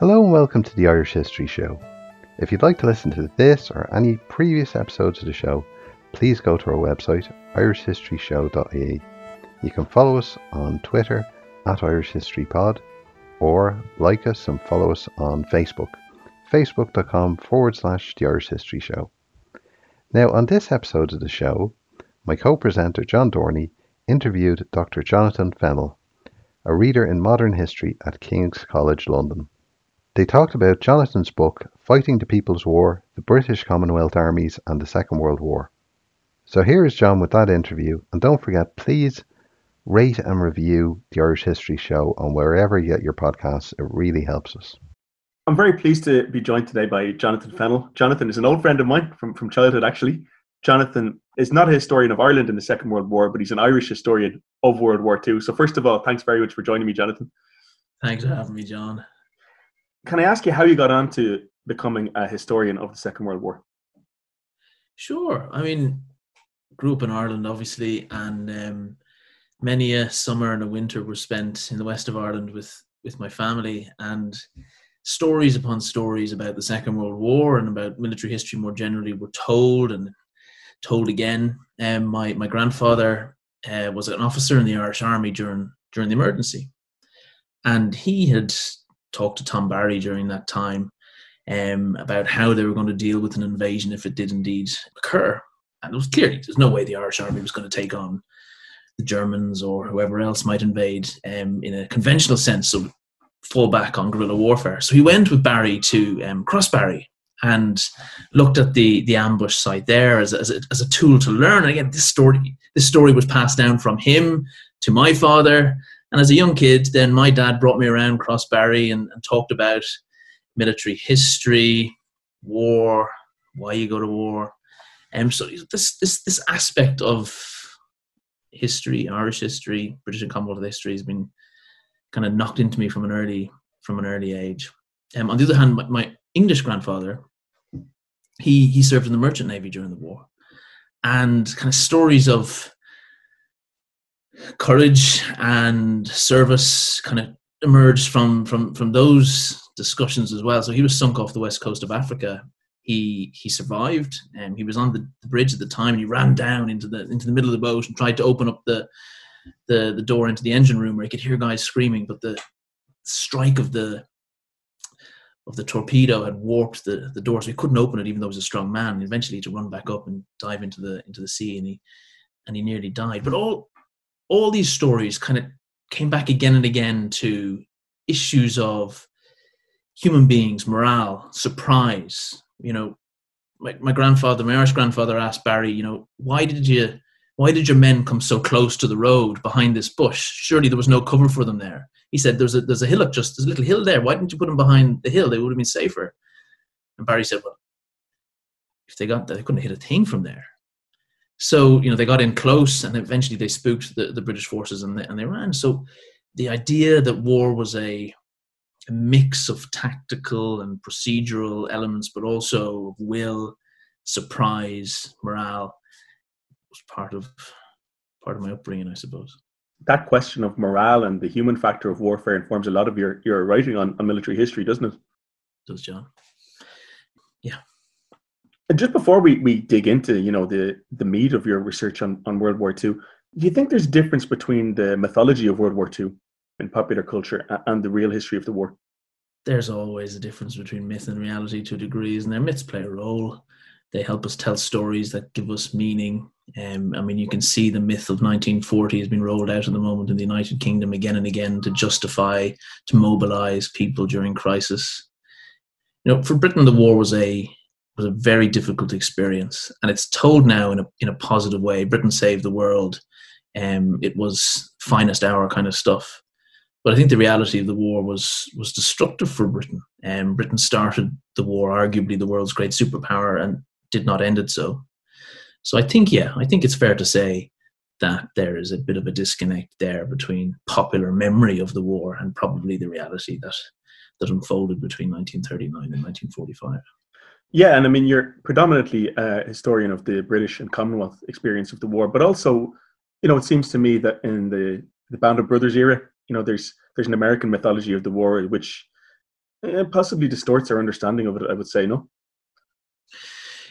Hello and welcome to the Irish History Show. If you'd like to listen to this or any previous episodes of the show, please go to our website, irishhistoryshow.ie. You can follow us on Twitter at Irish History Pod or like us and follow us on Facebook, facebook.com forward slash the Irish History Show. Now, on this episode of the show, my co presenter John Dorney interviewed Dr. Jonathan Fennell, a reader in modern history at King's College London. They talked about Jonathan's book, Fighting the People's War The British Commonwealth Armies and the Second World War. So here is John with that interview, and don't forget, please rate and review the Irish History Show on wherever you get your podcasts. It really helps us. I'm very pleased to be joined today by Jonathan Fennell. Jonathan is an old friend of mine from, from childhood, actually. Jonathan is not a historian of Ireland in the Second World War, but he's an Irish historian of World War II. So, first of all, thanks very much for joining me, Jonathan. Thanks for having me, John. Can I ask you how you got on to becoming a historian of the Second World War? Sure. I mean, grew up in Ireland, obviously, and um, many a summer and a winter were spent in the west of Ireland with with my family, and stories upon stories about the Second World War and about military history more generally were told and told again. Um, my my grandfather uh, was an officer in the Irish Army during during the emergency, and he had talked to Tom Barry during that time um, about how they were going to deal with an invasion if it did indeed occur. And it was clearly there's no way the Irish army was going to take on the Germans or whoever else might invade um, in a conventional sense, so fall back on guerrilla warfare. So he went with Barry to um, Crossbarry and looked at the the ambush site there as, as, a, as a tool to learn. And again, this story this story was passed down from him to my father and as a young kid, then my dad brought me around Crossbarry and, and talked about military history, war, why you go to war. And um, so this this this aspect of history, Irish history, British and Commonwealth history has been kind of knocked into me from an early from an early age. Um, on the other hand, my, my English grandfather, he he served in the merchant navy during the war, and kind of stories of courage and service kind of emerged from from from those discussions as well. So he was sunk off the west coast of Africa. He he survived, and he was on the, the, bridge at the time, and he ran down into the into the middle of the boat and tried to open up the the the door into the engine room where he could hear guys screaming, but the strike of the of the torpedo had warped the, the door, so he couldn't open it, even though he was a strong man. And eventually, he had to run back up and dive into the into the sea, and he and he nearly died. But all all these stories kind of came back again and again to issues of human beings, morale, surprise. You know, my, my grandfather, my Irish grandfather asked Barry, you know, why did you why did your men come so close to the road behind this bush? Surely there was no cover for them there. He said, There's a there's a hillock just there's a little hill there. Why didn't you put them behind the hill? They would have been safer. And Barry said, Well, if they got that, they couldn't hit a thing from there. So you know they got in close, and eventually they spooked the, the British forces, and they, and they ran. So the idea that war was a, a mix of tactical and procedural elements, but also will, surprise, morale, was part of part of my upbringing, I suppose. That question of morale and the human factor of warfare informs a lot of your, your writing on, on military history, doesn't it? Does John? And just before we, we dig into you know the the meat of your research on, on World War II, do you think there's a difference between the mythology of World War II in popular culture and the real history of the war? There's always a difference between myth and reality to degrees, and their myths play a role. They help us tell stories that give us meaning. Um, I mean, you can see the myth of 1940 has been rolled out at the moment in the United Kingdom again and again to justify, to mobilize people during crisis. You know, for Britain, the war was a was a very difficult experience, and it's told now in a in a positive way. Britain saved the world. Um, it was finest hour kind of stuff. But I think the reality of the war was was destructive for Britain. Um, Britain started the war, arguably the world's great superpower, and did not end it so. So I think, yeah, I think it's fair to say that there is a bit of a disconnect there between popular memory of the war and probably the reality that that unfolded between 1939 and 1945. Yeah, and I mean you're predominantly a historian of the British and Commonwealth experience of the war, but also, you know, it seems to me that in the the Band of Brothers era, you know, there's there's an American mythology of the war which It possibly distorts our understanding of it. I would say no.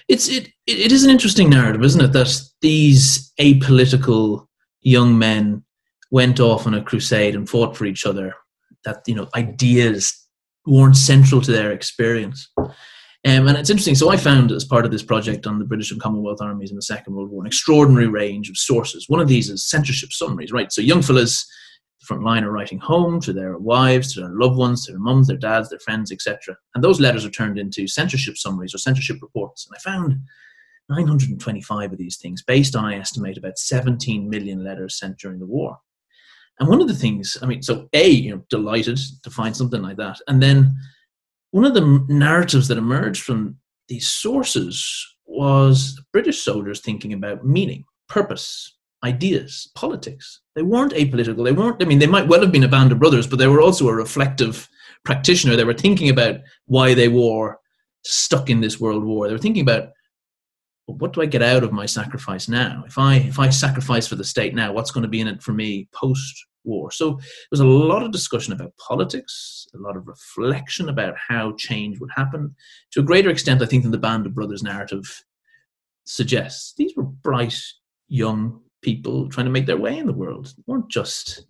It's it it is an interesting narrative, isn't it? That these apolitical young men went off on a crusade and fought for each other. That you know ideas weren't central to their experience. Um, and it's interesting. So I found as part of this project on the British and Commonwealth armies in the Second World War an extraordinary range of sources. One of these is censorship summaries, right? So young fellas, the front line are writing home to their wives, to their loved ones, to their mums, their dads, their friends, etc. And those letters are turned into censorship summaries or censorship reports. And I found 925 of these things, based on I estimate about 17 million letters sent during the war. And one of the things, I mean, so A, you know, delighted to find something like that. And then one of the narratives that emerged from these sources was British soldiers thinking about meaning, purpose, ideas, politics. They weren't apolitical. They weren't, I mean, they might well have been a band of brothers, but they were also a reflective practitioner. They were thinking about why they were stuck in this world war. They were thinking about well, what do I get out of my sacrifice now? If I if I sacrifice for the state now, what's going to be in it for me post war. So there was a lot of discussion about politics, a lot of reflection about how change would happen. To a greater extent, I think, than the Band of Brothers narrative suggests. These were bright, young people trying to make their way in the world. They weren't just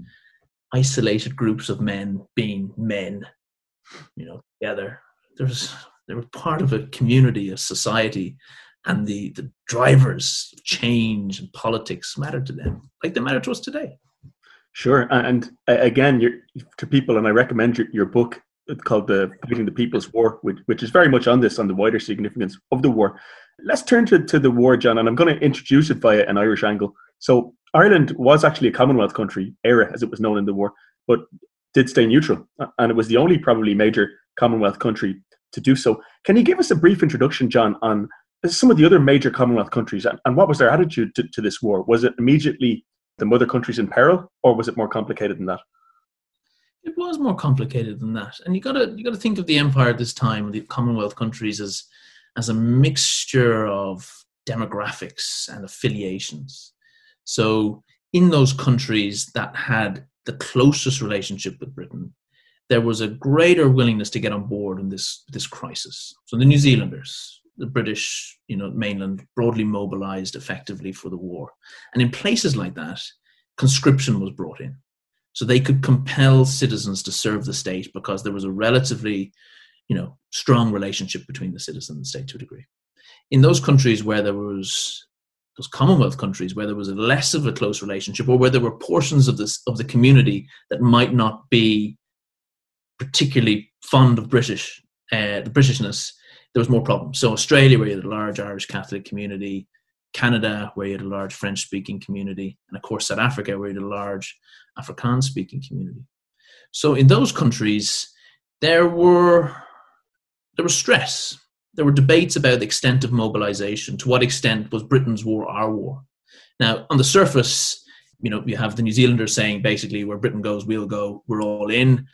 isolated groups of men being men, you know, together. There's they were part of a community, a society, and the, the drivers of change and politics mattered to them, like they matter to us today. Sure, and again, to people, and I recommend your, your book uh, called "The Fighting the People's War," which, which is very much on this, on the wider significance of the war. Let's turn to, to the war, John, and I'm going to introduce it via an Irish angle. So, Ireland was actually a Commonwealth country, Eire as it was known in the war, but did stay neutral, and it was the only probably major Commonwealth country to do so. Can you give us a brief introduction, John, on some of the other major Commonwealth countries and, and what was their attitude to, to this war? Was it immediately the mother countries in peril, or was it more complicated than that? It was more complicated than that, and you got to you got to think of the empire at this time, the Commonwealth countries, as as a mixture of demographics and affiliations. So, in those countries that had the closest relationship with Britain, there was a greater willingness to get on board in this this crisis. So, the New Zealanders, the British, you know, mainland broadly mobilized effectively for the war. And in places like that, conscription was brought in. So they could compel citizens to serve the state because there was a relatively, you know, strong relationship between the citizen and the state to a degree. In those countries where there was those Commonwealth countries where there was less of a close relationship, or where there were portions of this of the community that might not be particularly fond of British, uh, the Britishness, there was more problems. So Australia, where you had a large Irish Catholic community, Canada, where you had a large French speaking community, and of course South Africa, where you had a large Afrikaans speaking community. So in those countries, there were there was stress. There were debates about the extent of mobilization. To what extent was Britain's war our war? Now, on the surface, you know, you have the New Zealanders saying basically, where Britain goes, we'll go. We're all in.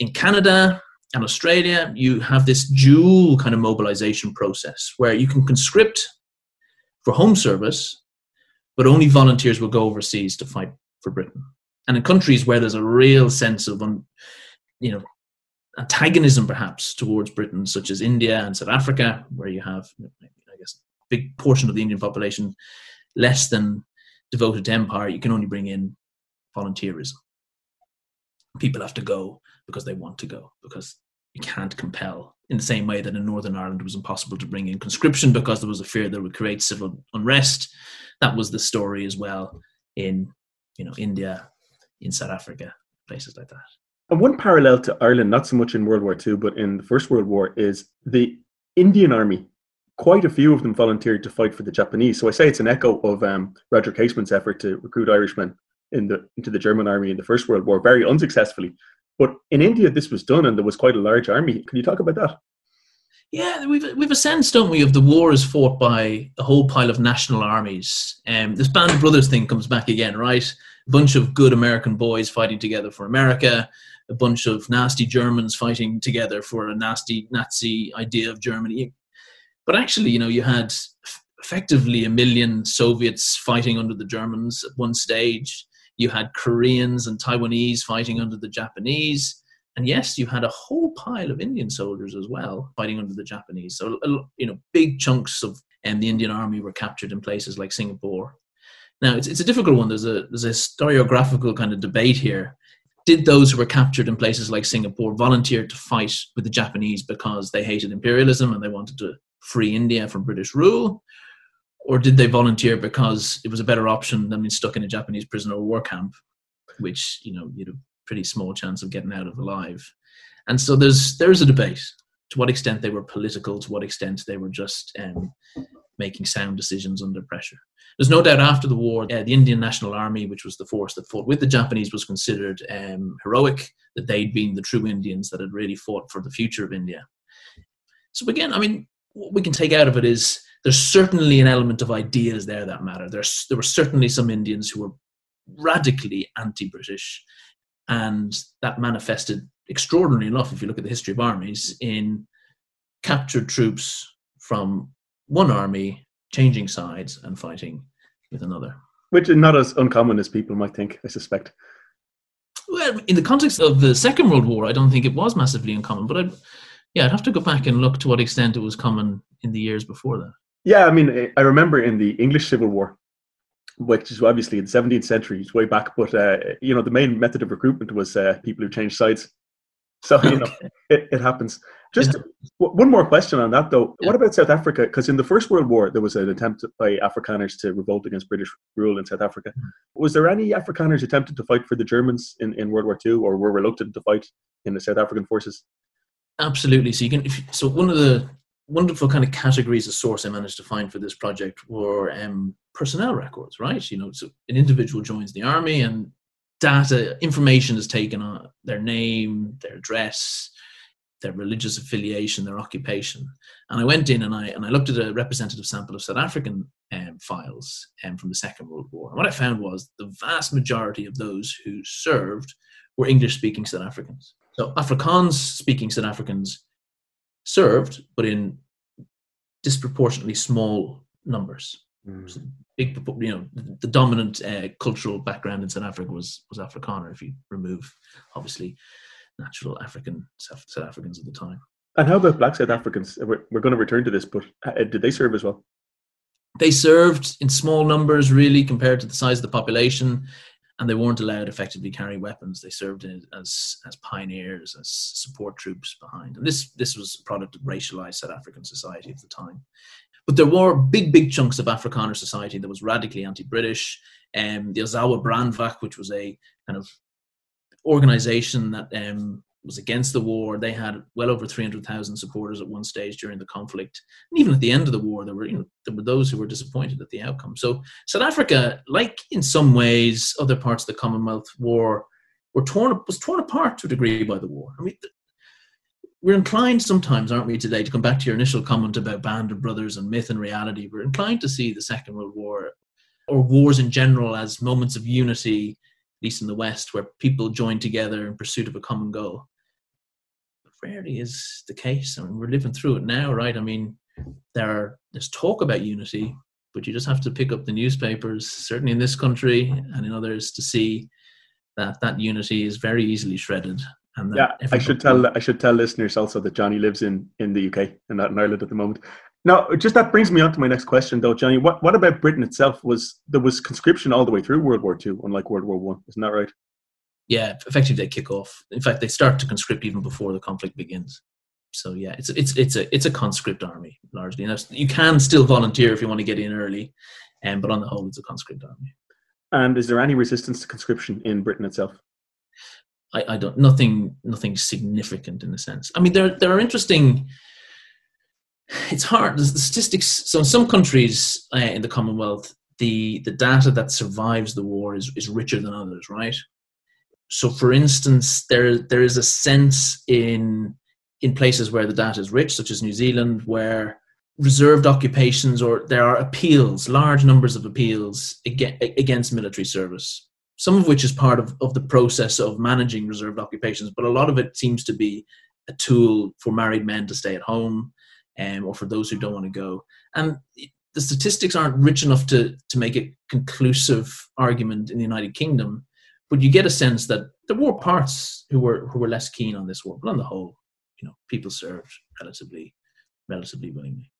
In Canada, and Australia, you have this dual kind of mobilization process where you can conscript for home service, but only volunteers will go overseas to fight for Britain. And in countries where there's a real sense of, um, you know, antagonism perhaps towards Britain, such as India and South Africa, where you have, I guess, a big portion of the Indian population less than devoted to empire, you can only bring in volunteerism. People have to go because they want to go because you can't compel in the same way that in Northern Ireland it was impossible to bring in conscription because there was a fear that it would create civil unrest. That was the story as well in you know India, in South Africa, places like that. And one parallel to Ireland, not so much in World War II, but in the First World War, is the Indian Army. Quite a few of them volunteered to fight for the Japanese. So I say it's an echo of um, Roger Casement's effort to recruit Irishmen in the into the German army in the First World War, very unsuccessfully. But in India, this was done, and there was quite a large army. Can you talk about that? Yeah, we've we've a sense, don't we, of the war is fought by a whole pile of national armies. Um, this Band of Brothers thing comes back again, right? A bunch of good American boys fighting together for America, a bunch of nasty Germans fighting together for a nasty Nazi idea of Germany. But actually, you know, you had effectively a million Soviets fighting under the Germans at one stage. You had Koreans and Taiwanese fighting under the Japanese. and yes, you had a whole pile of Indian soldiers as well fighting under the Japanese. So you know, big chunks of um, the Indian army were captured in places like Singapore. Now it's it's a difficult one. There's a there's a historiographical kind of debate here. Did those who were captured in places like Singapore volunteer to fight with the Japanese because they hated imperialism and they wanted to free India from British rule? Or did they volunteer because it was a better option than being stuck in a Japanese prisoner of war camp, which, you know, you'd have pretty small chance of getting out of alive. And so there's there's a debate to what extent they were political, to what extent they were just um, making sound decisions under pressure. There's no doubt after the war, uh, the Indian National Army, which was the force that fought with the Japanese, was considered um, heroic, that they'd been the true Indians that had really fought for the future of India. So, again, I mean, what we can take out of it is there's certainly an element of ideas there that matter. There's, there were certainly some Indians who were radically anti British, and that manifested extraordinarily enough, if you look at the history of armies, in captured troops from one army changing sides and fighting with another. Which is not as uncommon as people might think, I suspect. Well, in the context of the Second World War, I don't think it was massively uncommon, but I'd, yeah, I'd have to go back and look to what extent it was common in the years before that. Yeah, I mean, I remember in the English Civil War, which is obviously in the 17th century, it's way back, but uh, you know, the main method of recruitment was uh, people who changed sides. So you know, it, it happens. Just yeah. one more question on that, though. Yeah. What about South Africa? Because in the First World War, there was an attempt by Afrikaners to revolt against British rule in South Africa. Mm. Was there any Afrikaners attempted to fight for the Germans in, in World War II, or were reluctant to fight in the South African forces? Absolutely. So you can. If, so one of the wonderful kind of categories of source I managed to find for this project were um, personnel records. Right. You know, so an individual joins the army, and data information is taken on their name, their address their religious affiliation, their occupation. And I went in and I and I looked at a representative sample of South African um, files um, from the Second World War. And what I found was the vast majority of those who served were English-speaking South Africans. So Afrikaans-speaking South Africans served, but in disproportionately small numbers. Mm. So big, you know, the dominant uh, cultural background in South Africa was was Afrikaner. If you remove, obviously, natural African South, South Africans at the time. And how about black South Africans? We're, we're going to return to this, but uh, did they serve as well? They served in small numbers, really, compared to the size of the population, and they weren't allowed effectively carry weapons. They served as as pioneers, as support troops behind. And this this was a product of racialized South African society at the time. But there were big, big chunks of Afrikaner society that was radically anti-British. Um, the Ossewabrandwag, which was a kind of organization that um, was against the war. They had well over 300,000 supporters at one stage during the conflict. And even at the end of the war, there were, you know, there were those who were disappointed at the outcome. So South Africa, like in some ways other parts of the Commonwealth war, were torn, was torn apart to a degree by the war. I mean, we're inclined sometimes, aren't we, today, to come back to your initial comment about Band of Brothers and myth and reality. We're inclined to see the Second World War or wars in general as moments of unity at least in the West, where people join together in pursuit of a common goal. Rarely is the case. I mean, we're living through it now, right? I mean, there are there's talk about unity, but you just have to pick up the newspapers, certainly in this country and in others, to see that that unity is very easily shredded. And yeah, I should tell I should tell listeners also that Johnny lives in in the UK and not in Ireland at the moment. Now, just that brings me on to my next question, though, Johnny. What what about Britain itself? Was there was conscription all the way through World War Two, unlike World War One? Isn't that right? Yeah, effectively they kick off. In fact, they start to conscript even before the conflict begins. So yeah, it's it's it's a it's a conscript army largely. And you can still volunteer if you want to get in early, um, but on the whole, it's a conscript army. And is there any resistance to conscription in Britain itself? I, I don't nothing nothing significant in a sense. I mean, there there are interesting it's hard. The statistics. So in some countries uh, in the Commonwealth, the the data that survives the war is is richer than others, right? So, for instance, there there is a sense in in places where the data is rich, such as New Zealand, where reserved occupations or there are appeals, large numbers of appeals against military service. Some of which is part of, of the process of managing reserved occupations, but a lot of it seems to be a tool for married men to stay at home um, or for those who don't want to go. And the statistics aren't rich enough to, to make a conclusive argument in the United Kingdom, but you get a sense that there were parts who were who were less keen on this war, but on the whole, you know, people served relatively relatively willingly.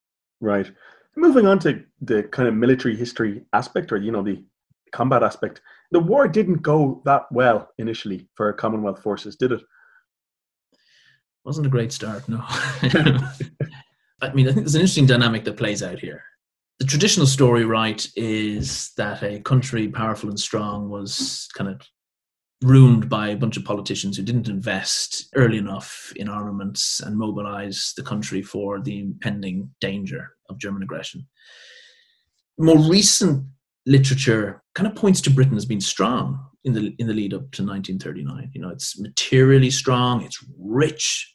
Right. Moving on to the kind of military history aspect, or you know, the combat aspect. The war didn't go that well initially for Commonwealth forces, did it? Wasn't a great start, no. I mean, I think there's an interesting dynamic that plays out here. The traditional story, right, is that a country powerful and strong was kind of ruined by a bunch of politicians who didn't invest early enough in armaments and mobilize the country for the impending danger of German aggression. More recent literature kind of points to Britain as being strong in the in the lead up to 1939. You know, it's materially strong, it's rich,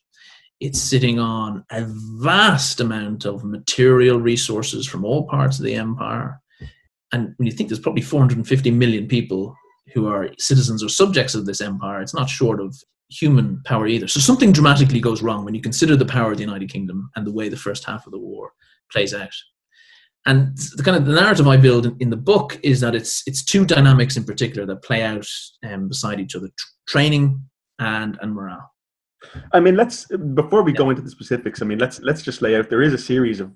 it's sitting on a vast amount of material resources from all parts of the empire. And when you think there's probably 450 million people who are citizens or subjects of this empire, it's not short of human power either. So something dramatically goes wrong when you consider the power of the United Kingdom and the way the first half of the war plays out. And the kind of the narrative I build in, in the book is that it's it's two dynamics in particular that play out um, beside each other: tr- training and and morale. I mean, let's before we yeah. go into the specifics. I mean, let's let's just lay out. There is a series of,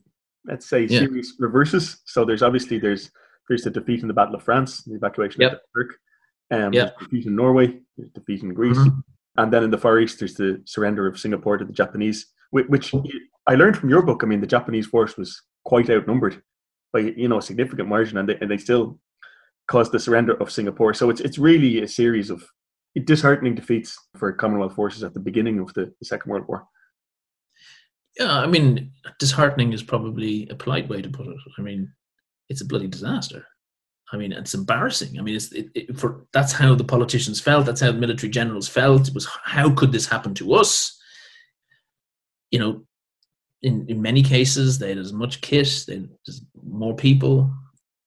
let's say, yeah. series reverses. So there's obviously there's there's the defeat in the Battle of France, the evacuation yep. of Dunkirk. Um, yep. defeat in Norway, defeat in Greece, mm-hmm. and then in the Far East, there's the surrender of Singapore to the Japanese. Which I learned from your book. I mean, the Japanese force was quite outnumbered by you know a significant margin, and they, and they still caused the surrender of Singapore. So it's it's really a series of disheartening defeats for Commonwealth forces at the beginning of the, the Second World War. Yeah, I mean, disheartening is probably a polite way to put it. I mean, it's a bloody disaster. I mean, it's embarrassing. I mean, it's it, it, for that's how the politicians felt. That's how the military generals felt. It was how could this happen to us? You know, in in many cases, they had as much kit, they had more people,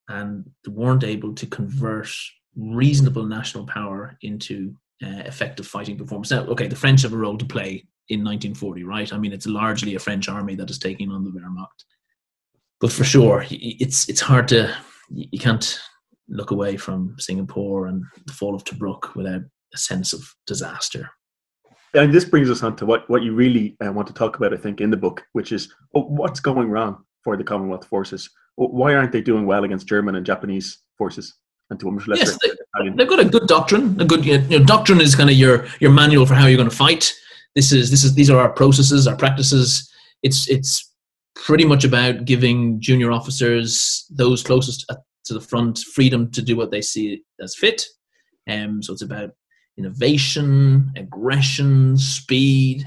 and they weren't able to convert reasonable national power into uh, effective fighting performance. Now, okay, the French have a role to play in 1940, right? I mean, it's largely a French army that is taking on the Wehrmacht. But for sure, it's it's hard to you can't look away from Singapore and the fall of Tobruk without a sense of disaster. And this brings us on to what, what you really uh, want to talk about, I think, in the book, which is oh, what's going wrong for the Commonwealth forces? Why aren't they doing well against German and Japanese forces? and to a much lesser yes, they, they've got a good doctrine. A good you know, doctrine is kind of your your manual for how you're going to fight. This is this is these are our processes, our practices. It's it's pretty much about giving junior officers, those closest to the front, freedom to do what they see as fit. Um, so it's about innovation, aggression, speed,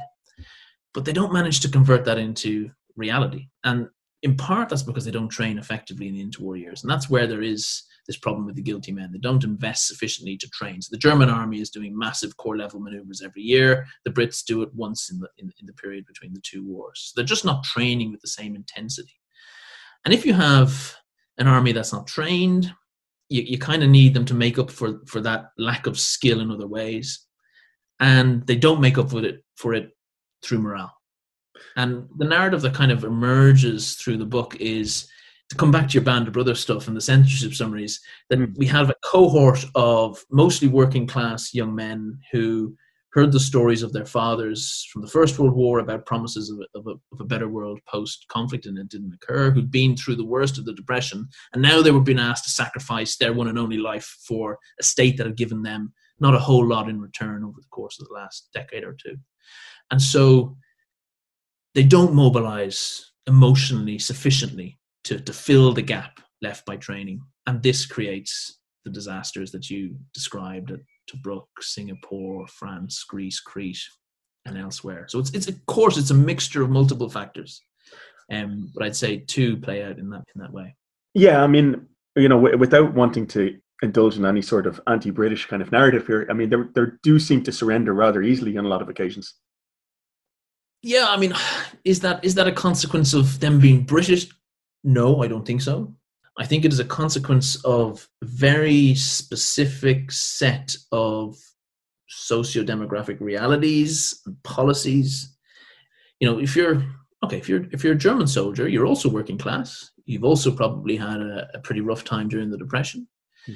but they don't manage to convert that into reality. And in part, that's because they don't train effectively in the interwar years, and that's where there is this problem with the guilty men. They don't invest sufficiently to train. So the German army is doing massive corps level maneuvers every year. The Brits do it once in the in, in the period between the two wars. So they're just not training with the same intensity. And if you have an army that's not trained, you, you kind of need them to make up for, for that lack of skill in other ways. And they don't make up for it for it through morale. And the narrative that kind of emerges through the book is to come back to your band of brothers stuff and the censorship summaries, that mm. we have a cohort of mostly working class young men who heard the stories of their fathers from the First World War about promises of a, of a, of a better world post conflict, and it didn't occur, who'd been through the worst of the Depression, and now they were being asked to sacrifice their one and only life for a state that had given them not a whole lot in return over the course of the last decade or two. And so they don't mobilize emotionally sufficiently to, to fill the gap left by training. And this creates the disasters that you described Tobruk, Singapore, France, Greece, Crete, and elsewhere. So it's it's of course it's a mixture of multiple factors. Um, but I'd say two play out in that in that way. Yeah, I mean, you know, w- without wanting to indulge in any sort of anti-British kind of narrative here, I mean, they they do seem to surrender rather easily on a lot of occasions. Yeah, I mean, is that is that a consequence of them being British? No, I don't think so. I think it is a consequence of a very specific set of socio-demographic realities and policies. You know, if you're okay, if you're if you're a German soldier, you're also working class. You've also probably had a, a pretty rough time during the depression. Hmm.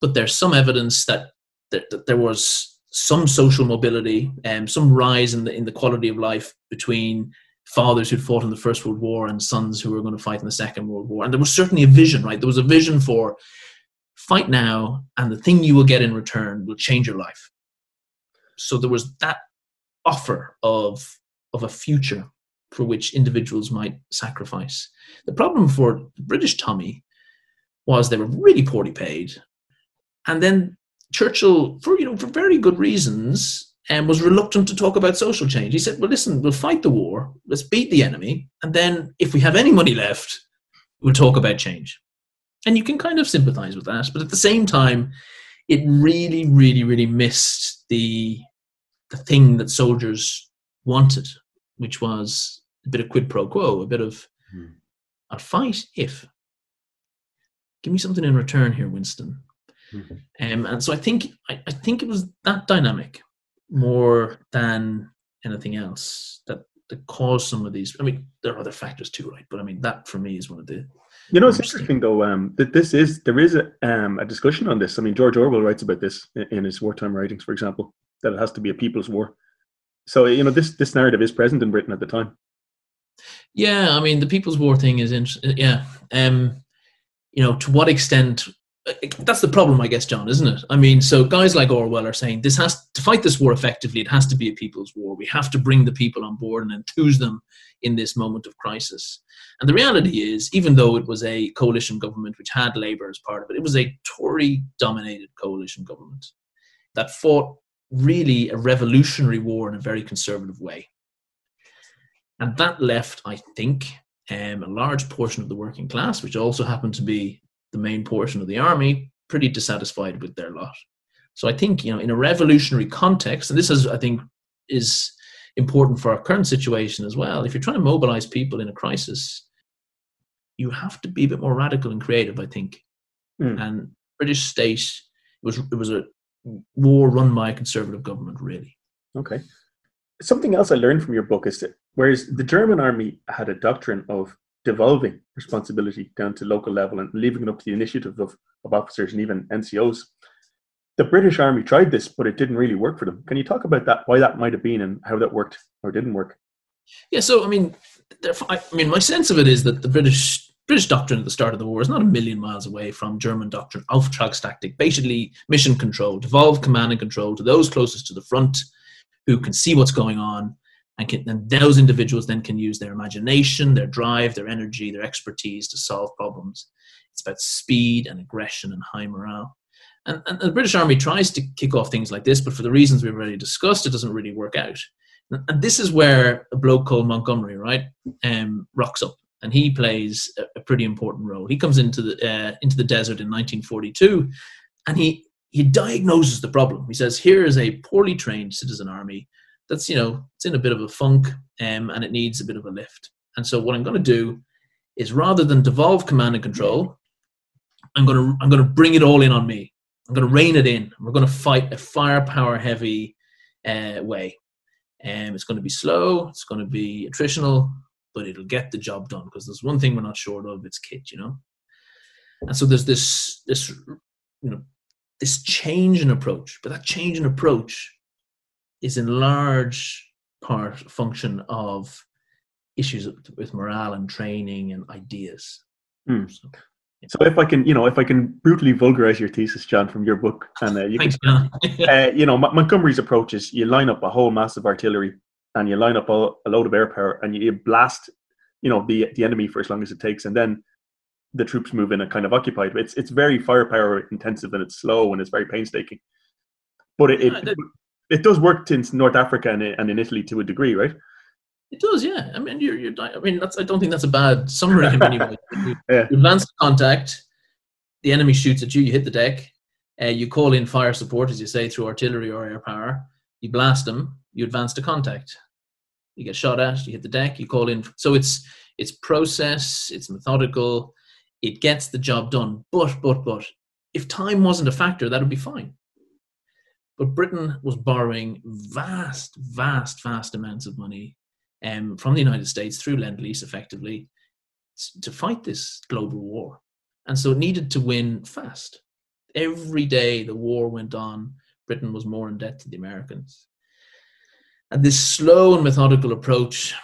But there's some evidence that that there was some social mobility and um, some rise in the in the quality of life between fathers who'd fought in the First World War and sons who were going to fight in the Second World War. And there was certainly a vision, right? There was a vision for fight now, and the thing you will get in return will change your life. So there was that offer of of a future for which individuals might sacrifice. The problem for the British Tommy was they were really poorly paid, and then Churchill, for you know, for very good reasons, um, was reluctant to talk about social change. He said, "Well, listen, we'll fight the war, let's beat the enemy, and then if we have any money left, we'll talk about change." And you can kind of sympathize with that, but at the same time, it really, really, really missed the the thing that soldiers wanted, which was a bit of quid pro quo, a bit of hmm. I'll fight if. Give me something in return here, Winston. Mm-hmm. Um, and so I think I, I think it was that dynamic more than anything else that that caused some of these. I mean, there are other factors too, right? But I mean, that for me is one of the. You know, it's interesting though um, that this is there is a, um, a discussion on this. I mean, George Orwell writes about this in his wartime writings, for example, that it has to be a people's war. So you know, this this narrative is present in Britain at the time. Yeah, I mean, the people's war thing is interesting. Yeah, um, you know, to what extent that's the problem, I guess, John, isn't it? I mean, so guys like Orwell are saying this has to fight this war effectively. It has to be a people's war. We have to bring the people on board and enthuse them in this moment of crisis. And the reality is, even though it was a coalition government which had Labour as part of it, it was a Tory-dominated coalition government that fought really a revolutionary war in a very conservative way. And that left, I think, um, a large portion of the working class, which also happened to be the main portion of the army pretty dissatisfied with their lot. So I think you know in a revolutionary context, and this is I think is important for our current situation as well. If you're trying to mobilize people in a crisis, you have to be a bit more radical and creative. I think, mm. and British state it was it was a war run by a conservative government, really. Okay. Something else I learned from your book is that whereas the German army had a doctrine of devolving responsibility down to local level and leaving it up to the initiative of, of officers and even NCOs. The British Army tried this, but it didn't really work for them. Can you talk about that? Why that might have been, and how that worked or didn't work? Yeah, so I mean, I mean, my sense of it is that the British British doctrine at the start of the war is not a million miles away from German doctrine, Auftragstaktik, basically mission control, devolve command and control to those closest to the front who can see what's going on and, can, and those individuals then can use their imagination, their drive, their energy, their expertise to solve problems. It's about speed and aggression and high morale. And, and, the British Army tries to kick off things like this, but for the reasons we've already discussed, it doesn't really work out. And this is where a bloke called Montgomery, right, um, rocks up, and he plays a, a, pretty important role. He comes into the uh, into the desert in 1942, and he he diagnoses the problem. He says, "Here is a poorly trained citizen army that's you know it's in a bit of a funk um, and it needs a bit of a lift. And so what I'm going to do is rather than devolve command and control, I'm going to I'm going to bring it all in on me. I'm going to rein it in. We're going to fight a firepower heavy uh, way. Um, it's going to be slow. It's going to be attritional, but it'll get the job done because there's one thing we're not short of. It's kit, you know. And so there's this this you know this change in approach, but that change in approach is in large part function of issues with morale and training and ideas. Mm. So, yeah. so, if I can, you know, if I can brutally vulgarize your thesis, John, from your book, and uh, you Thanks, can, uh, you know, Montgomery's approach is you line up a whole mass of artillery and you line up a, a load of air power and you blast, you know, the the enemy for as long as it takes, and then the troops move in and kind of occupied. It's it's very firepower intensive and it's slow and it's very painstaking. But it, it, it does work in North Africa and, and in Italy to a degree, right? It does, yeah. I mean, you're, you're I mean, that's. I don't think that's a bad summary. anyway. you, yeah. you advance contact, the enemy shoots at you. You hit the deck. Uh, you call in fire support, as you say, through artillery or air power. You blast them. You advance to contact. You get shot at. You hit the deck. You call in. So it's it's process. It's methodical. It gets the job done. But but but if time wasn't a factor, that would be fine. But Britain was borrowing vast, vast, vast amounts of money um, from the United States through Lend Lease effectively to fight this global war. And so it needed to win fast. Every day the war went on, Britain was more in debt to the Americans. And this slow and methodical approach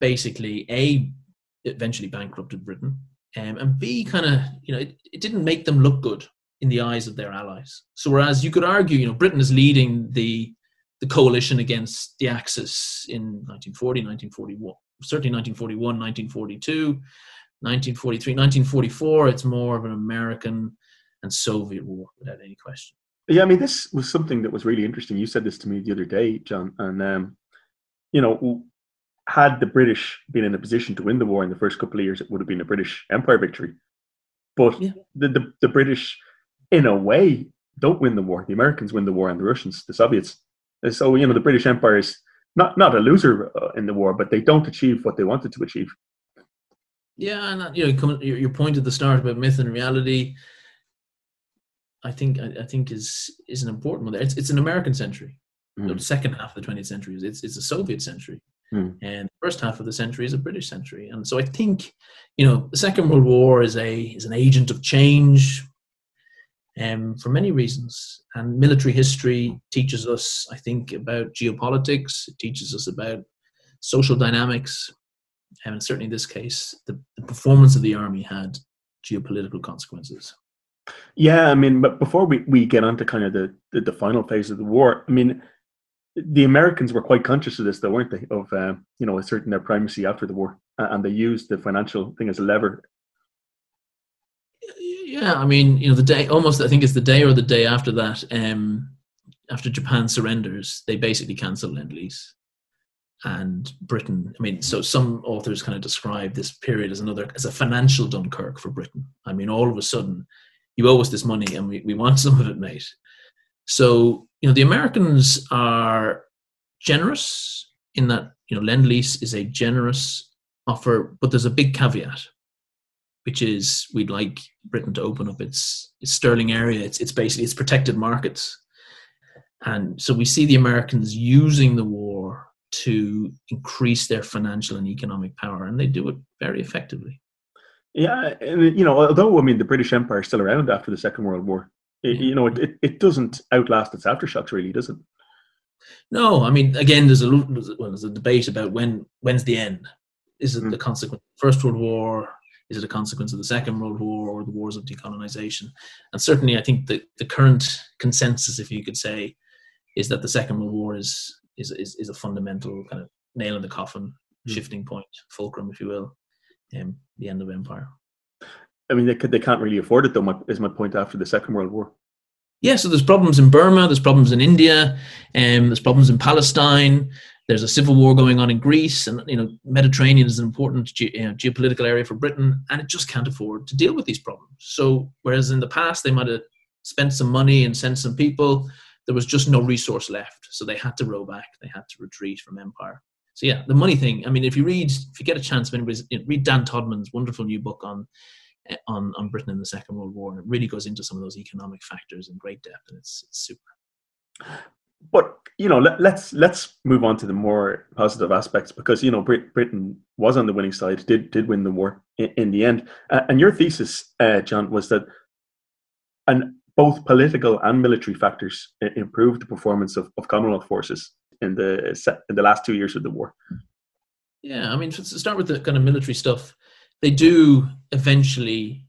basically, A, eventually bankrupted Britain, um, and B, kind of, you know, it, it didn't make them look good in the eyes of their allies. So whereas you could argue, you know, Britain is leading the the coalition against the Axis in 1940, 1941, certainly 1941, 1942, 1943, 1944. It's more of an American and Soviet war without any question. Yeah, I mean, this was something that was really interesting. You said this to me the other day, John, and um, you know, had the British been in a position to win the war in the first couple of years, it would have been a British Empire victory. But yeah. the, the the British in a way, don't win the war. The Americans win the war, and the Russians, the Soviets. So you know, the British Empire is not not a loser uh, in the war, but they don't achieve what they wanted to achieve. Yeah, and you know, your point at the start about myth and reality, I think I, think is is an important one. It's it's an American century. Mm. The second half of the 20th century is it's it's a Soviet century, mm. and the first half of the century is a British century. And so I think, you know, the Second World War is a is an agent of change um, for many reasons. And military history teaches us, I think, about geopolitics. It teaches us about social dynamics. And certainly in this case, the, the performance of the army had geopolitical consequences. Yeah, I mean, but before we, we get on to kind of the, the, the final phase of the war, I mean, the Americans were quite conscious of this, though, weren't they? Of uh, you know asserting their primacy after the war, and they used the financial thing as a lever yeah, I mean, you know, the day almost I think it's the day or the day after that, um, after Japan surrenders, they basically cancel lend lease. And Britain, I mean, so some authors kind of describe this period as another as a financial Dunkirk for Britain. I mean, all of a sudden, you owe us this money and we, we want some of it, mate. So, you know, the Americans are generous in that, you know, lend lease is a generous offer, but there's a big caveat which is we'd like Britain to open up its its sterling area. It's it's basically its protected markets, and so we see the Americans using the war to increase their financial and economic power, and they do it very effectively. Yeah, and you know, although I mean the British Empire is still around after the Second World War, it, yeah. you know, it, it doesn't outlast its aftershocks, really, does it? No, I mean, again, there's a well, there's a debate about when when's the end. Is it mm. the consequence of the First World War? Is it a consequence of the Second World War or the wars of decolonization? And certainly, I think the, the current consensus, if you could say, is that the Second World War is is is, is a fundamental kind of nail in the coffin, mm. shifting point, fulcrum, if you will, um, the end of empire. I mean, they, could, they can't really afford it, though. My, is my point after the Second World War. Yeah, so there's problems in Burma, there's problems in India, um, there's problems in Palestine. There's a civil war going on in Greece, and you know, Mediterranean is an important ge- you know, geopolitical area for Britain, and it just can't afford to deal with these problems. So, whereas in the past they might have spent some money and sent some people, there was just no resource left, so they had to row back. They had to retreat from empire. So yeah, the money thing. I mean, if you read, if you get a chance, you know, read Dan Todman's wonderful new book on eh, on on Britain in the Second World War, and it really goes into some of those economic factors in great depth, and it's, it's super but you know, let, us let's, let's move on to the more positive aspects because you know Brit- Britain was on the winning side, did did win the war in, in the end. Uh, and your thesis, uh, John, was that and both political and military factors improved the performance of, of Commonwealth forces in the in the last two years of the war. Yeah, I mean, to start with the kind of military stuff, they do eventually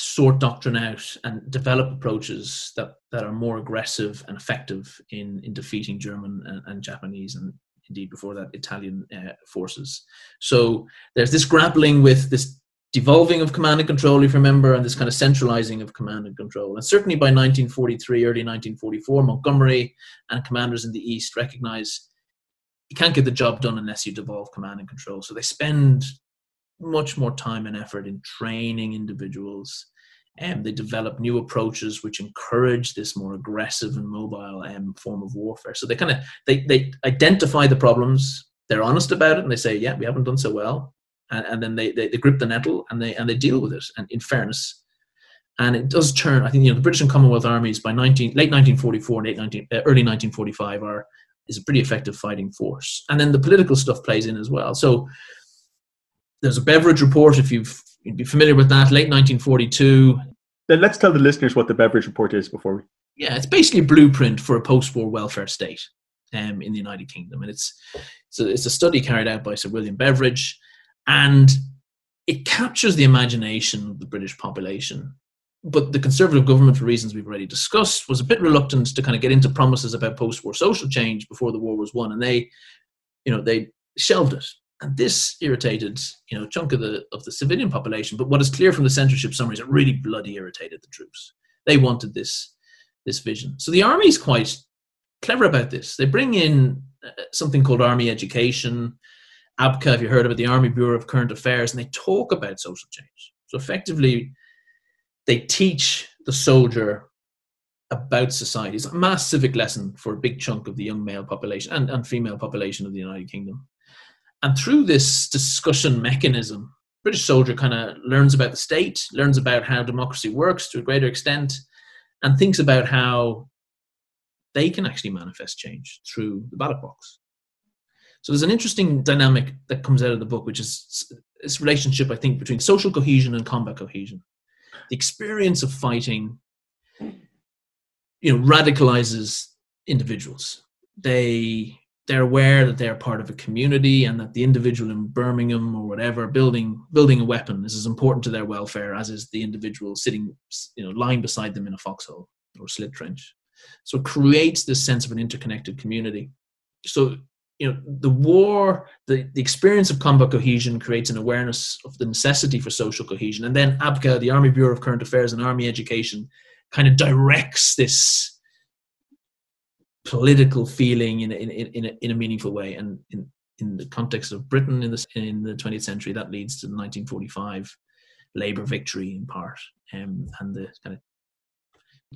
sort doctrine out and develop approaches that, that are more aggressive and effective in, in defeating German and, and Japanese and indeed before that Italian uh, forces. So there's this grappling with this devolving of command and control, if you remember, and this kind of centralizing of command and control. And certainly by 1943, early 1944, Montgomery and commanders in the East recognize you can't get the job done unless you devolve command and control. So they spend much more time and effort in training individuals and they develop new approaches which encourage this more aggressive and mobile um, form of warfare. So they kind of they, they identify the problems they're honest about it and they say yeah we haven't done so well and, and then they, they, they grip the nettle and they and they deal with it and in fairness and it does turn i think you know the british and commonwealth armies by 19 late 1944 and late 19, uh, early 1945 are is a pretty effective fighting force. And then the political stuff plays in as well. So there's a Beveridge report, if you've you'd be familiar with that, late 1942. Then let's tell the listeners what the Beveridge report is before we. yeah, it's basically a blueprint for a post-war welfare state um, in the United Kingdom, and it's so it's a study carried out by Sir William Beveridge, and it captures the imagination of the British population. But the Conservative government, for reasons we've already discussed, was a bit reluctant to kind of get into promises about post-war social change before the war was won, and they, you know, they shelved it. And this irritated, you know, a chunk of the of the civilian population. But what is clear from the censorship summaries, it really bloody irritated the troops. They wanted this this vision. So the army is quite clever about this. They bring in uh, something called army education, ABCA, if you heard about the Army Bureau of Current Affairs, and they talk about social change. So effectively, they teach the soldier about society. It's a mass civic lesson for a big chunk of the young male population and, and female population of the United Kingdom. And through this discussion mechanism, British soldier kind of learns about the state, learns about how democracy works to a greater extent, and thinks about how they can actually manifest change through the ballot box. So there's an interesting dynamic that comes out of the book, which is this relationship, I think, between social cohesion and combat cohesion. The experience of fighting, you know, radicalizes individuals. They they're aware that they're part of a community and that the individual in Birmingham or whatever building building a weapon is as important to their welfare as is the individual sitting, you know, lying beside them in a foxhole or slit trench. So it creates this sense of an interconnected community. So you know the war the, the experience of combat cohesion creates an awareness of the necessity for social cohesion and then abca the army bureau of current affairs and army education kind of directs this political feeling in, in, in, a, in a meaningful way and in, in the context of britain in the, in the 20th century that leads to the 1945 labor victory in part um, and the kind of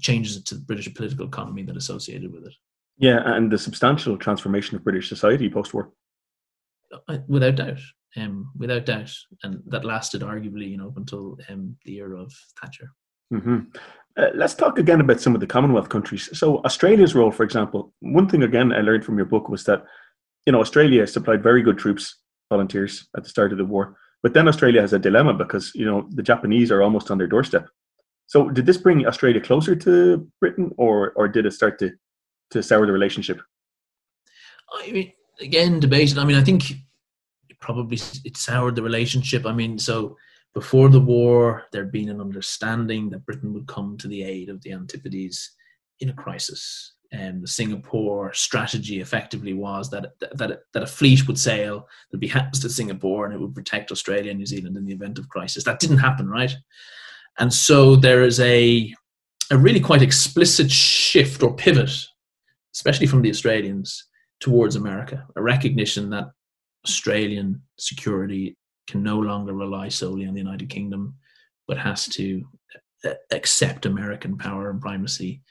changes to the british political economy that associated with it yeah, and the substantial transformation of British society post-war. Uh, without doubt, um, without doubt, and that lasted arguably, you know, up until um, the era of Thatcher. Mm-hmm. Uh, let's talk again about some of the Commonwealth countries. So, Australia's role, for example, one thing again I learned from your book was that, you know, Australia supplied very good troops, volunteers at the start of the war, but then Australia has a dilemma because you know the Japanese are almost on their doorstep. So, did this bring Australia closer to Britain, or or did it start to to sour the relationship? I mean, again, debated. I mean, I think probably it soured the relationship. I mean, so before the war, there'd been an understanding that Britain would come to the aid of the Antipodes in a crisis. And the Singapore strategy effectively was that that that a fleet would sail, there'd be housed to Singapore, and it would protect Australia and New Zealand in the event of crisis. That didn't happen, right? And so there is a a really quite explicit shift or pivot especially from the Australians, towards America, a recognition that Australian security can no longer rely solely on the United Kingdom, but has to accept American power and primacy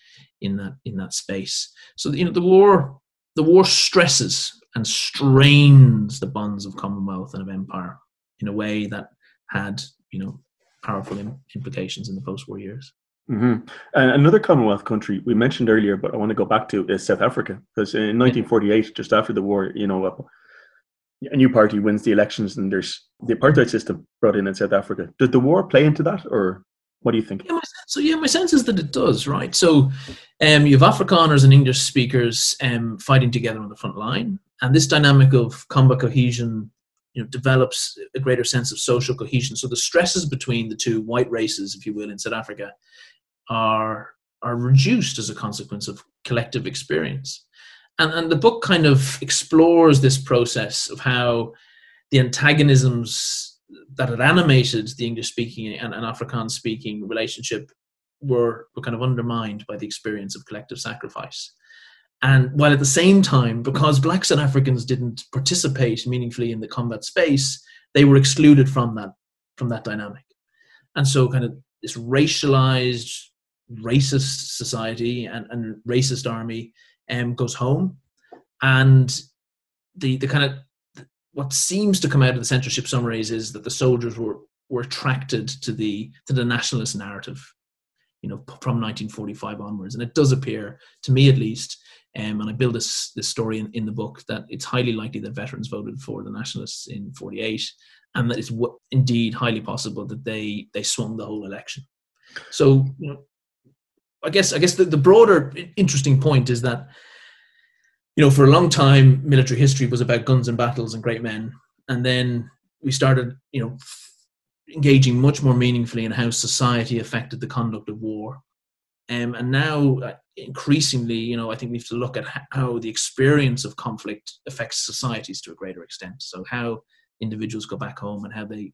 in that in that space. So you know the war the war stresses and strains the bonds of Commonwealth and of empire in a way that had you know powerful implications in the post-war years. Mm-hmm. And another Commonwealth country we mentioned earlier, but I want to go back to is South Africa because in 1948, just after the war, you know, a new party wins the elections, and there's the apartheid system brought in in South Africa. Did the war play into that, or what do you think? Yeah, so yeah, my sense is that it does, right? So um, you have Afrikaners and English speakers um, fighting together on the front line, and this dynamic of combat cohesion you know, develops a greater sense of social cohesion. So the stresses between the two white races, if you will, in South Africa are are reduced as a consequence of collective experience. And, and the book kind of explores this process of how the antagonisms that had animated the English speaking and, and Afrikaans speaking relationship were, were kind of undermined by the experience of collective sacrifice. And while at the same time, because blacks and Africans didn't participate meaningfully in the combat space, they were excluded from that from that dynamic. And so kind of this racialized racist society and, and racist army um, goes home. And the the kind of what seems to come out of the censorship summaries is that the soldiers were were attracted to the to the nationalist narrative you know from 1945 onwards. And it does appear to me at least um, and I build this this story in, in the book that it's highly likely that veterans voted for the nationalists in 48 and that it's w- indeed highly possible that they they swung the whole election. So you know I guess I guess the, the broader interesting point is that you know for a long time military history was about guns and battles and great men, and then we started you know engaging much more meaningfully in how society affected the conduct of war. Um, and now, uh, increasingly, you know, I think we have to look at how the experience of conflict affects societies to a greater extent. So, how individuals go back home and how they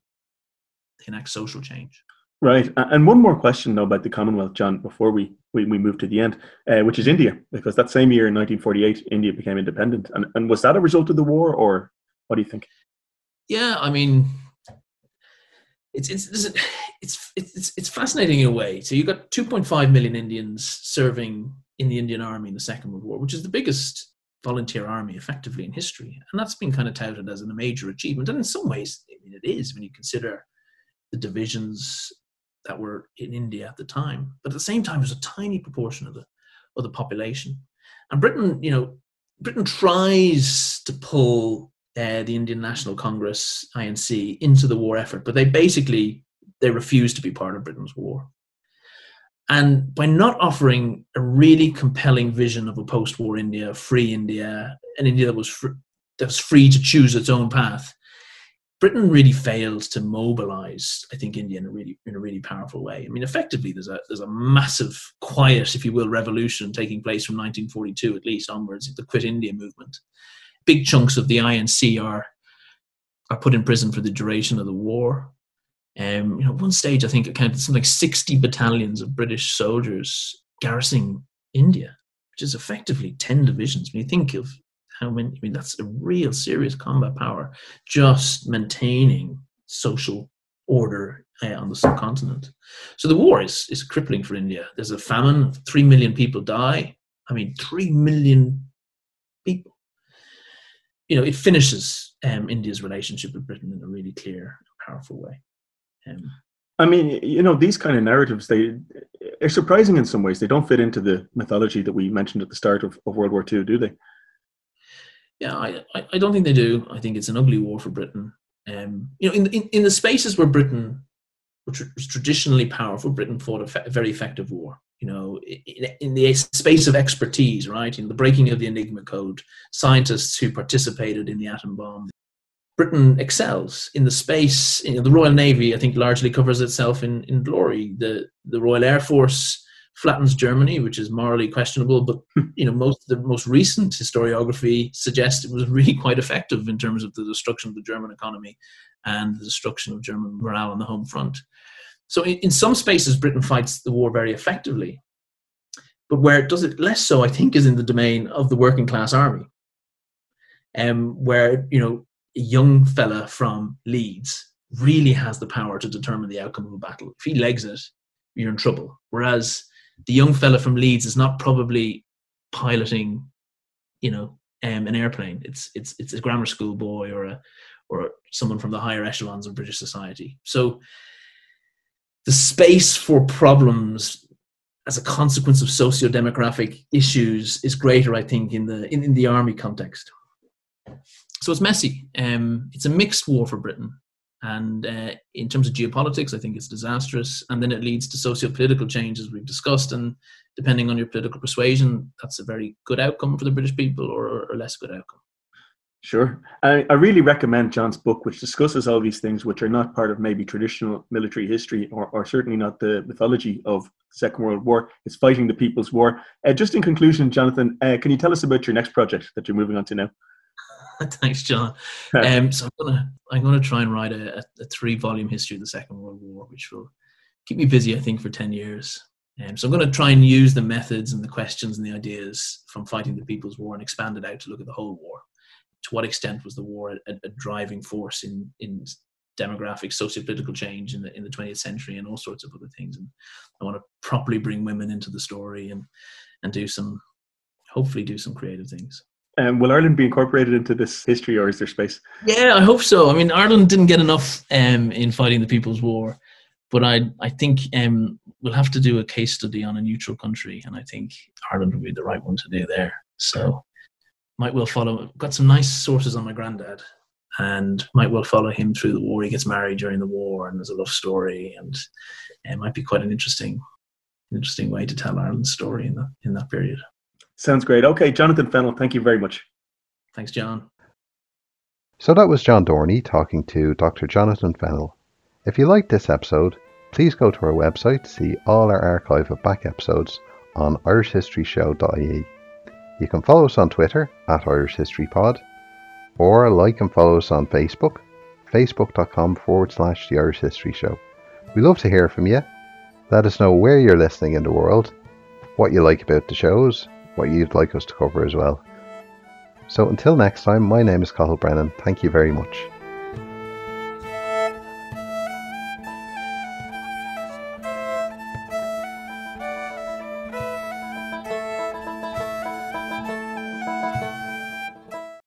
enact social change. Right. And one more question, though, about the Commonwealth, John, before we, we, we move to the end, uh, which is India, because that same year in 1948, India became independent. And, and was that a result of the war, or what do you think? Yeah, I mean, it's it's it's it's it's fascinating in a way. So you've got 2.5 million Indians serving in the Indian Army in the Second World War, which is the biggest volunteer army effectively in history, and that's been kind of touted as a major achievement. And in some ways, I mean, it is when you consider the divisions that were in India at the time. But at the same time, it was a tiny proportion of the of the population, and Britain, you know, Britain tries to pull uh, the Indian National Congress (INC) into the war effort, but they basically they refuse to be part of Britain's war. And by not offering a really compelling vision of a post-war India, free India, an India that was fr- that was free to choose its own path, Britain really failed to mobilize, I think, India in a really in a really powerful way. I mean, effectively, there's a there's a massive, quiet, if you will, revolution taking place from 1942 at least onwards, the Quit India movement, big chunks of the INC are are put in prison for the duration of the war. Um, you know, one stage I think it counted something like 60 battalions of British soldiers garrisoning India, which is effectively 10 divisions. When you think of how many, I mean, that's a real serious combat power just maintaining social order uh, on the subcontinent. So the war is, is crippling for India. There's a famine, 3 million people die. I mean, 3 million people you know, it finishes um, India's relationship with Britain in a really clear, powerful way. Um, I mean, you know, these kind of narratives they are surprising in some ways. They don't fit into the mythology that we mentioned at the start of, of World War II, do they? Yeah, I, I don't think they do. I think it's an ugly war for Britain. Um, you know, in, in, in the spaces where Britain which was traditionally powerful, Britain fought a, very effective war you know, in, in, the space of expertise, right? In the breaking of the Enigma code, scientists who participated in the atom bomb. Britain excels in the space. You know, the Royal Navy, I think, largely covers itself in, in glory. The the Royal Air Force flattens Germany, which is morally questionable, but you know, most the most recent historiography suggests it was really quite effective in terms of the destruction of the German economy and the destruction of German morale on the home front. So in, in some spaces, Britain fights the war very effectively. But where it does it less so, I think, is in the domain of the working class army, um, where you know a young fella from Leeds really has the power to determine the outcome of a battle. If he legs it, you're in trouble. Whereas the young fella from Leeds is not probably piloting, you know, um, an airplane. It's it's it's a grammar school boy or a or someone from the higher echelons of British society. So the space for problems as a consequence of socio-demographic issues is greater, I think, in the in, in the army context. So it's messy. Um, it's a mixed war for Britain, and uh, in terms of geopolitics, I think it's disastrous. And then it leads to socio-political change, as we've discussed. And depending on your political persuasion, that's a very good outcome for the British people, or, or less good outcome. Sure. I, I really recommend John's book, which discusses all these things which are not part of maybe traditional military history or, or certainly not the mythology of the Second World War. It's Fighting the People's War. Uh, just in conclusion, Jonathan, uh, can you tell us about your next project that you're moving on to now? Thanks, John. Um, so I'm gonna I'm gonna try and write a, a three volume history of the Second World War, which will keep me busy, I think, for ten years. Um, so I'm going to try and use the methods and the questions and the ideas from fighting the People's War and expand it out to look at the whole war to what extent was the war a, a driving force in in demographic, socio-political change in the in the 20th century, and all sorts of other things. And I want to properly bring women into the story and and do some, hopefully, do some creative things. Um, will Ireland be incorporated into this history, or is there space? Yeah, I hope so. I mean, Ireland didn't get enough um, in fighting the People's War, but I I think um, we'll have to do a case study on a neutral country, and I think Ireland would be the right one to do there. So might well follow. Got some nice sources on my granddad, and might well follow him through the war. He gets married during the war, and there's a love story, and it might be quite an interesting interesting way to tell Ireland's story in that in that period. Sounds great. Okay, Jonathan Fennell, thank you very much. Thanks, John. So that was John Dorney talking to Dr. Jonathan Fennell. If you liked this episode, please go to our website to see all our archive of back episodes on irishhistoryshow.ie. You can follow us on Twitter at irishhistorypod, or like and follow us on Facebook, facebook.com forward slash the Irish History Show. We love to hear from you. Let us know where you're listening in the world, what you like about the shows, what you'd like us to cover as well. So until next time, my name is Cathal Brennan. Thank you very much.